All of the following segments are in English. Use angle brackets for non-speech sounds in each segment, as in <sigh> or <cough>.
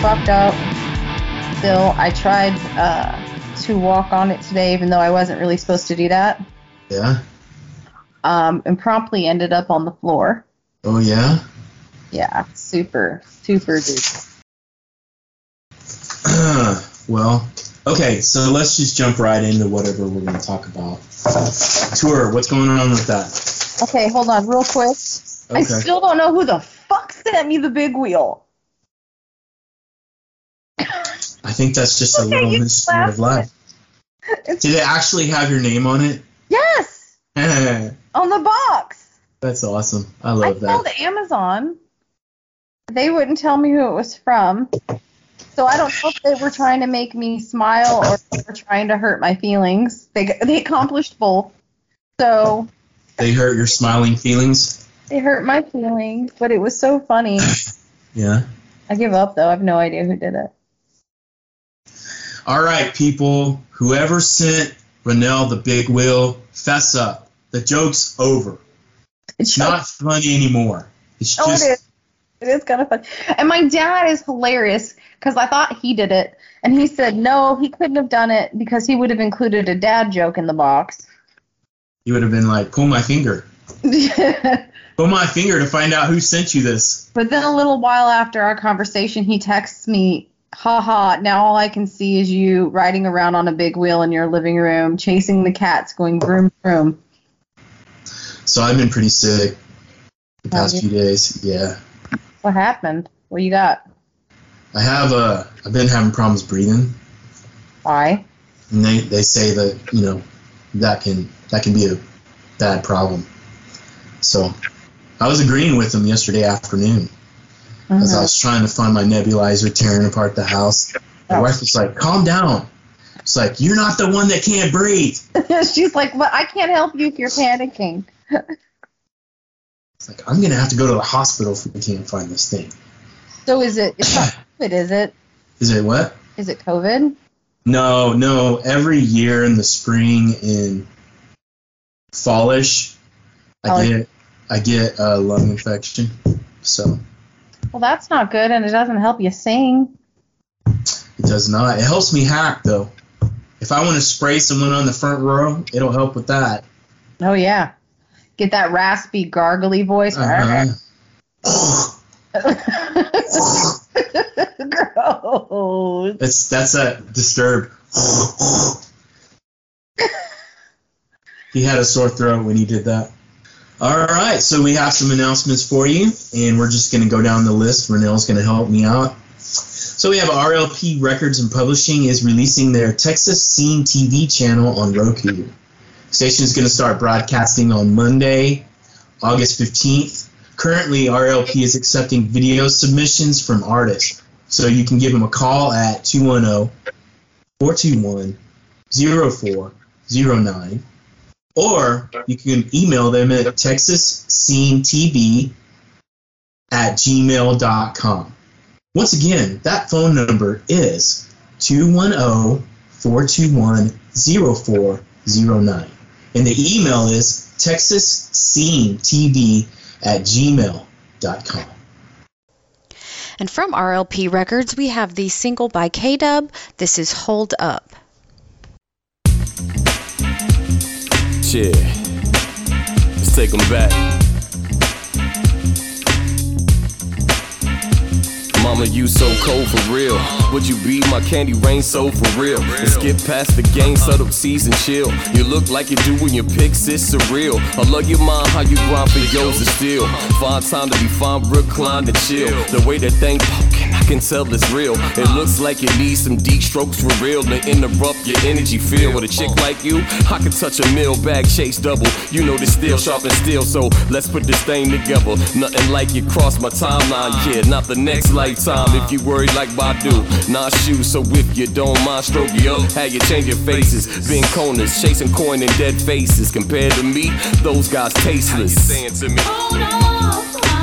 yeah, my foot's fucked up. Still, I tried uh, to walk on it today, even though I wasn't really supposed to do that, Yeah. um, and promptly ended up on the floor. Oh yeah. Yeah, super, super duper. <clears throat> well, okay. So let's just jump right into whatever we're going to talk about. Tour. What's going on with that? Okay, hold on, real quick. Okay. I still don't know who the fuck sent me the big wheel. Think that's just a little mystery of life. Did it actually have your name on it? yes, <laughs> on the box. That's awesome. I love that. I called. Amazon. They wouldn't tell me who it was from. So I don't know if they were trying to make me smile or they were trying to hurt my feelings. They they accomplished both. So They hurt your smiling feelings. they hurt my feelings, but it was so funny. <laughs> Yeah. I give up though. I have no idea who did it. All right, people. Whoever sent Renell the big wheel, fess up. The joke's over. It's not funny anymore. It's Oh, just it is. It is kind of fun. And my dad is hilarious because I thought he did it. And he said, no, he couldn't have done it because he would have included a dad joke in the box. He would have been like, pull my finger. <laughs> Pull my finger to find out who sent you this. but then a little while after our conversation, he texts me, haha, now all I can see is you riding around on a big wheel in your living room, chasing the cats, going vroom vroom. So I've been pretty sick the past few days. Yeah. What happened? What you got? I have uh I've been having problems breathing. Why? And they, they say that, you know, that can that can be a bad problem. So I was agreeing with them yesterday afternoon as I Mhm. was trying to find my nebulizer, tearing apart the house. My Oh. wife was like, "Calm down." It's like you're not the one that can't breathe. <laughs> She's like, what? I can't help you if you're panicking. It's like I'm gonna have to go to the hospital if we can't find this thing. So is it? It's not <clears throat> COVID, is it? Is it what? Is it COVID? No, no. Every year in the spring in fallish, I get I get a lung infection. So Well, that's not good, and it doesn't help you sing. it does not. It helps me hack though. If I want to spray someone on the front row, it'll help with that. Oh yeah, get that raspy, gargly voice. Uh-huh. <laughs> Gross. That's that's a disturbed. <laughs> he had a sore throat when he did that. All right, so we have some announcements for you, and we're just going to go down the list. Renell's going to help me out. So we have RLP Records and Publishing is releasing their Texas Scene TV channel on Roku. Station is going to start broadcasting on Monday, August 15th. Currently, RLP is accepting video submissions from artists. So you can give them a call at oh, 210 421 0409 or you can email them at texasscenetv at gmail.com. Once again, that phone number is oh, 210 421 0409. And the email is texasscenetv at gmail.com. And from RLP Records, we have the single by K Dub. This is Hold Up. Yeah. Let's take them back. Mama, you so cold for real. Would you be my candy rain so for real? And skip past the game, set up season chill. You look like you do when your pics is surreal. I love your mind, how you grind for yours is still. Find time to be fine, recline and chill. The way that thing poking, I can tell it's real. It looks like you need some deep strokes for real to interrupt your energy feel. With a chick like you, I can touch a mill bag, chase double. You know this steel sharp and steel, so let's put this thing together. Nothing like you cross my timeline, yeah, not the next lifetime. If you worried like Badu, not shoes, so if you don't mind, stroke you up. How you change your faces, being corners, chasing coin and dead faces. Compared to me, those guys tasteless. saying to me? Hold up,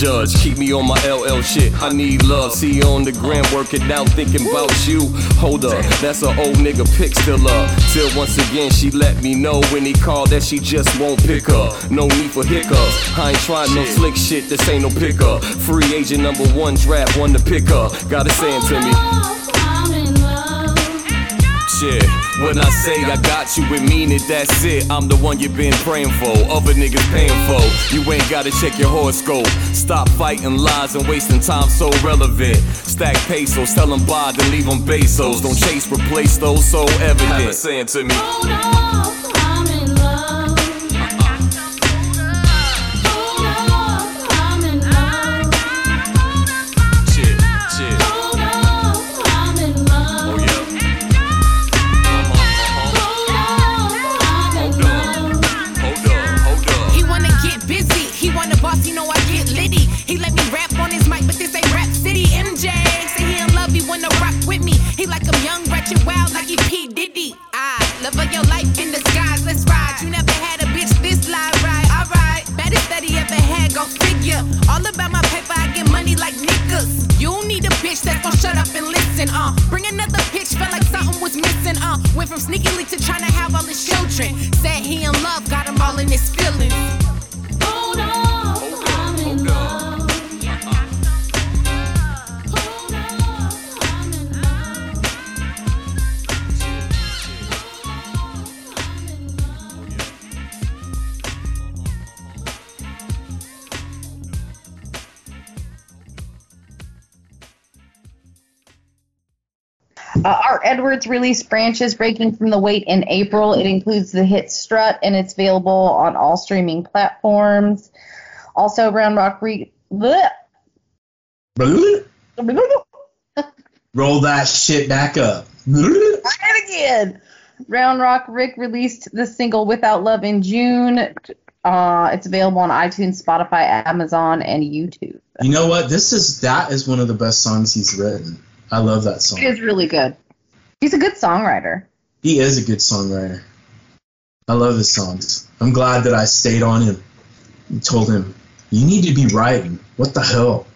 sludge. Keep me on my LL shit. I need love. See you on the gram working out, thinking about you. Hold up, that's an old nigga pick still up. Till once again she let me know when he called that she just won't pick up. No need for hiccups. I ain't trying no slick shit. This ain't no pickup. Free agent number one draft, one to pick up. Got it saying to me. I'm in love. Shit, when I say I got you, it mean it, that's it. I'm the one you've been praying for, other niggas paying for. You ain't gotta check your horoscope. Stop fighting lies and wasting time so relevant. Stack pesos, tell them buy, then leave them pesos. Don't chase, replace those so evident. saying to me. Hold up, life in disguise, let's ride. You never had a bitch this live, right? Alright, baddest that he ever had, go figure. All about my paper, I get money like niggas. You need a bitch that's gon' shut up and listen, uh. Bring another pitch, felt like something was missing, uh. Went from sneaky link to trying to have all his children. Said he in love, got him all in his feelings. Edwards released Branches Breaking from the Weight in April. It includes the hit Strut, and it's available on all streaming platforms. Also, Round Rock Re- bleh. <laughs> Roll that shit back up. Again. Round Rock Rick released the single Without Love in June. Uh, it's available on iTunes, Spotify, Amazon, and YouTube. You know what? This is that is one of the best songs he's written. I love that song. It is really good. He's a good songwriter. He is a good songwriter. I love his songs. I'm glad that I stayed on him and told him, You need to be writing. What the hell?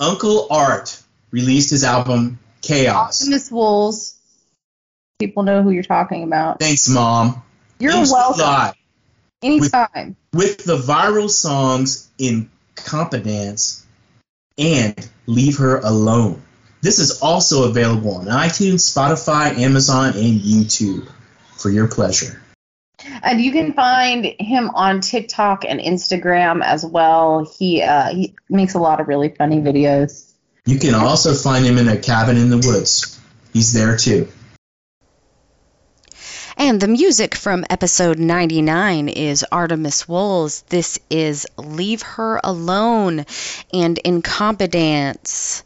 Uncle Art released his album Chaos. Optimus Wolves. People know who you're talking about. Thanks, Mom. You're Thanks welcome. Anytime. With the viral songs Incompetence and Leave Her Alone. This is also available on iTunes, Spotify, Amazon, and YouTube for your pleasure. And you can find him on TikTok and Instagram as well. He uh, he makes a lot of really funny videos. You can also find him in a cabin in the woods. He's there too. And the music from episode 99 is Artemis Wolves. This is Leave Her Alone and Incompetence.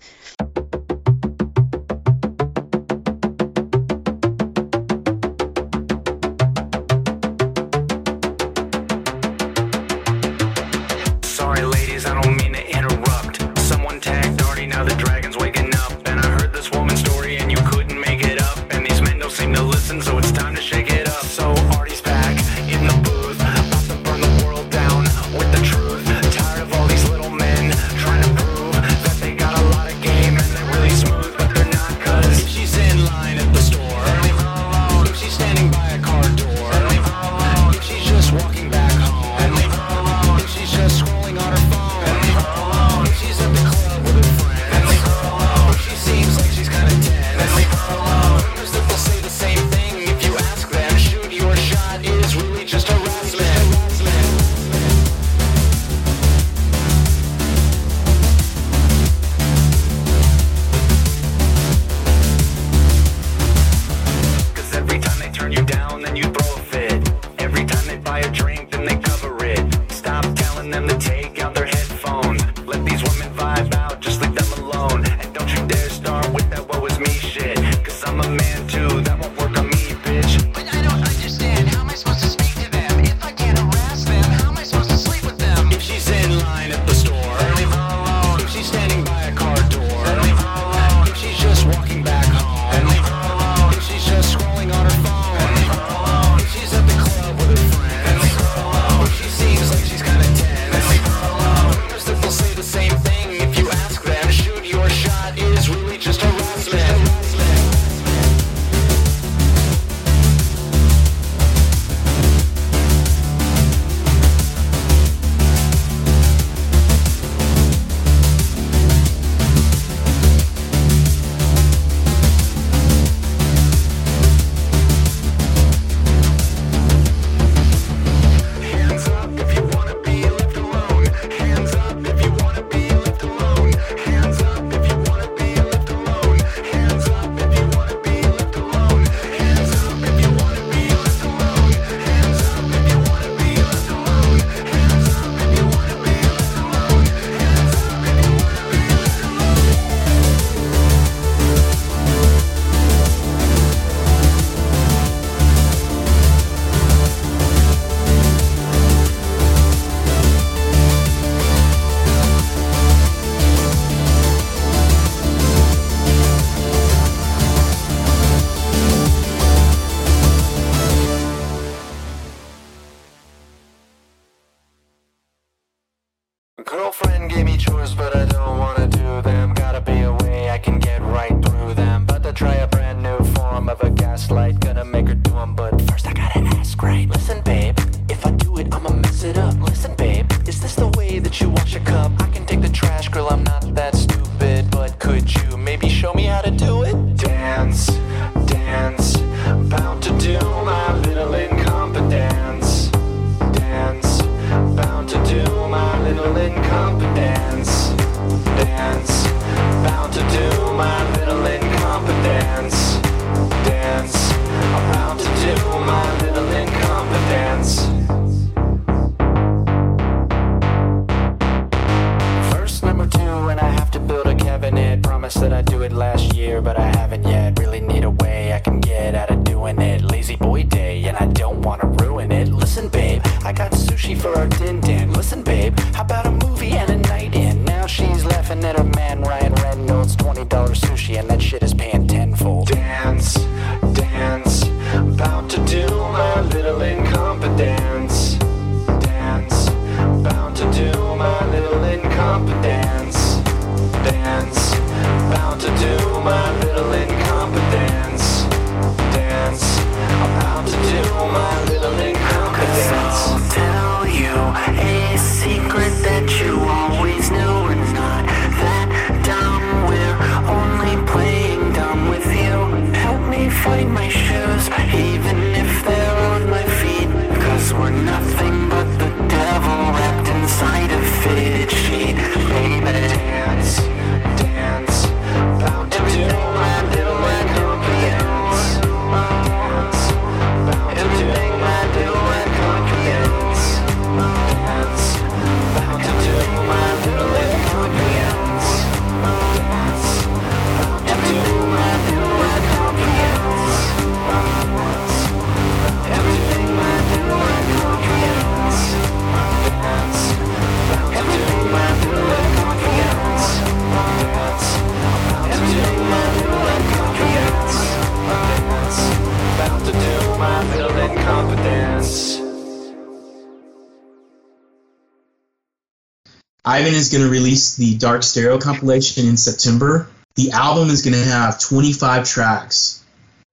Ivan is going to release the Dark Stereo compilation in September. The album is going to have 25 tracks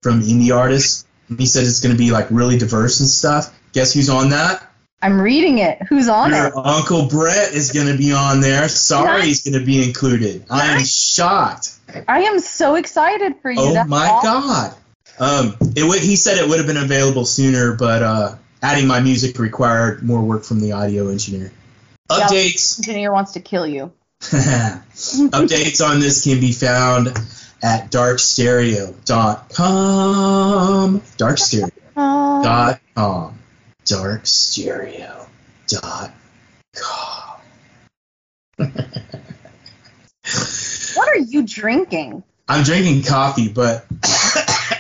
from indie artists. He said it's going to be like really diverse and stuff. Guess who's on that? I'm reading it. Who's on it? Your Uncle Brett is going to be on there. Sorry, Nice. he's going to be included. I am Nice. shocked. I am so excited for you. Oh That's my awesome. god. Um, it would. He said it would have been available sooner, but uh, adding my music required more work from the audio engineer. Updates. Engineer wants to kill you. <laughs> Updates on this can be found at darkstereo.com. Darkstereo.com. Darkstereo.com. <laughs> What are you drinking? I'm drinking coffee, but <coughs>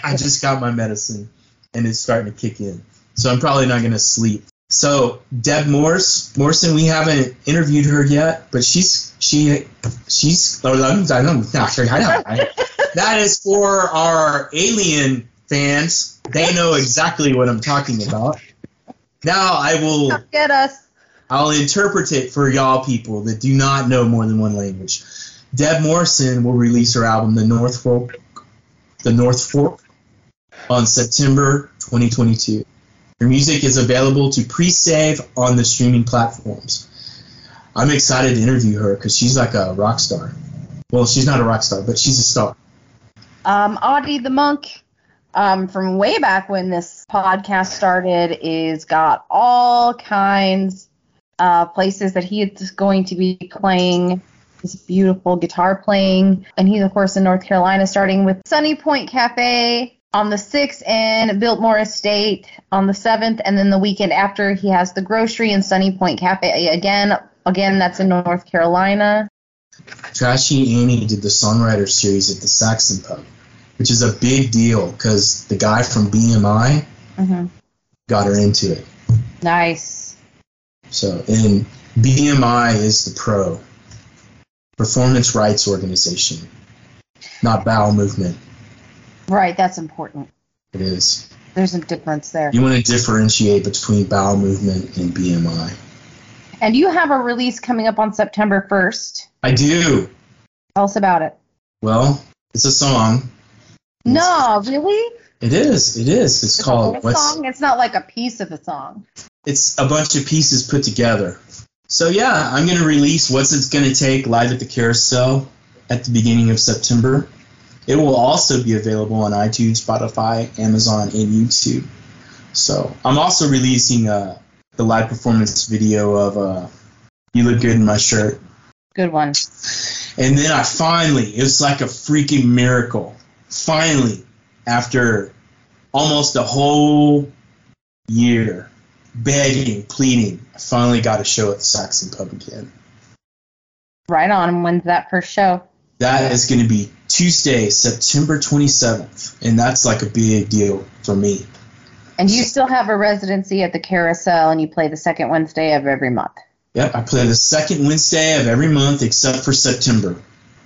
I just got my medicine and it's starting to kick in. So I'm probably not going to sleep. So Deb Morse, Morrison, we haven't interviewed her yet, but she's she she's oh, I'm- I don't not sure I don't I- <laughs> that is for our alien fans. They know exactly what I'm talking about. Now I will Get us. I'll interpret it for y'all people that do not know more than one language. Deb Morrison will release her album, The North Fork, The North Fork, on September 2022. Her music is available to pre-save on the streaming platforms. I'm excited to interview her because she's like a rock star. Well, she's not a rock star, but she's a star. Um, Audie the Monk, um, from way back when this podcast started, is got all kinds of places that he is going to be playing his beautiful guitar playing. And he's, of course, in North Carolina, starting with Sunny Point Cafe on the 6th in Biltmore Estate on the 7th. And then the weekend after, he has the grocery and Sunny Point Cafe again. Again, that's in North Carolina. Trashy Annie did the songwriter series at the Saxon Pub, which is a big deal because the guy from BMI hmm got her into it. Nice. So, and BMI is the pro performance rights organization, not bowel movement. Right, that's important. It is. There's a difference there. You want to differentiate between bowel movement and BMI. And you have a release coming up on September 1st. I do. Tell us about it. Well, it's a song. No, really? It is. It is. It's It's called what's song. It's not like a piece of a song. it's a bunch of pieces put together. So yeah, I'm gonna release what's it's gonna take live at the carousel at the beginning of September. It will also be available on iTunes, Spotify, Amazon, and YouTube. So I'm also releasing uh, the live performance video of uh, "You Look Good in My Shirt," Good one. and then I finally, it was like a freaking miracle. Finally, after almost a whole year begging, pleading, I finally got a show at the Saxon Pub again. Right on. When's that first show? That is going to be Tuesday, September 27th, and that's like a big deal for me. And you still have a residency at the Carousel, and you play the second Wednesday of every month. Yep, I play the second Wednesday of every month except for September.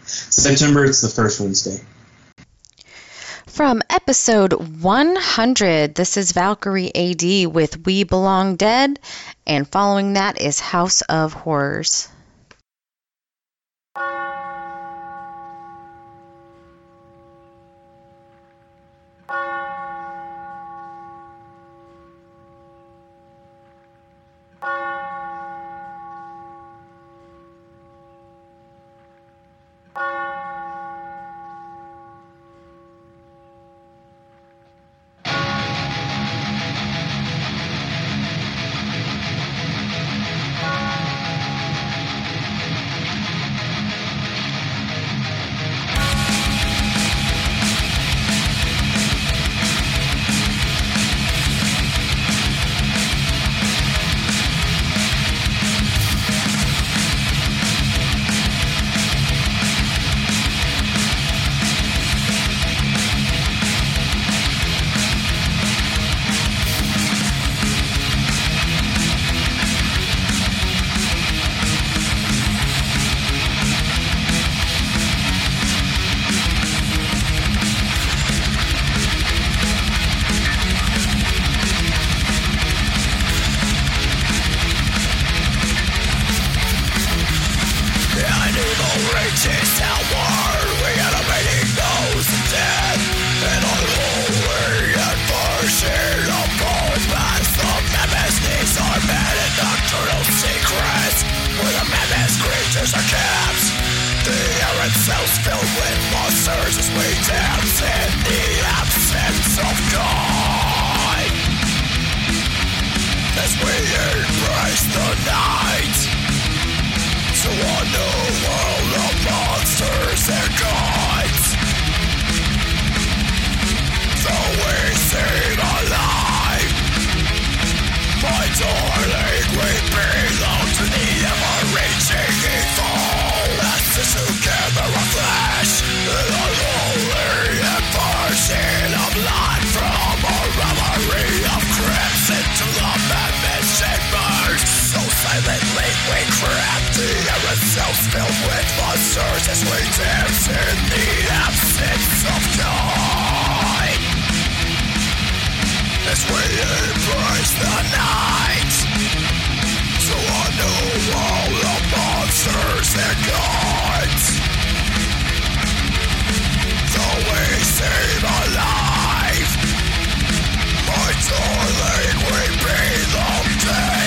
September, it's the first Wednesday. From episode 100, this is Valkyrie AD with We Belong Dead, and following that is House of Horrors. We crap the air itself filled with monsters as we dance in the absence of time. As we embrace the night to a new world of monsters and gods. Though we seem alive, my darling, we belong dead.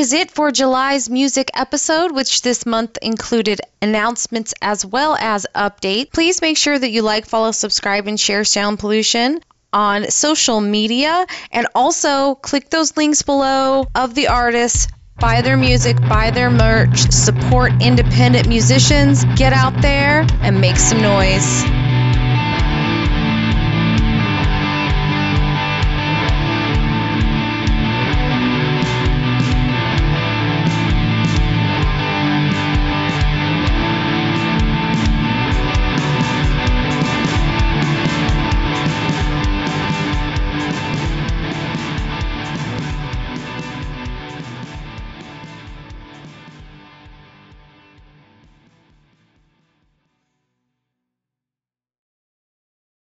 Is it for July's music episode, which this month included announcements as well as update. Please make sure that you like, follow, subscribe, and share Sound Pollution on social media and also click those links below of the artists buy their music buy their merch support independent musicians get out there and make some noise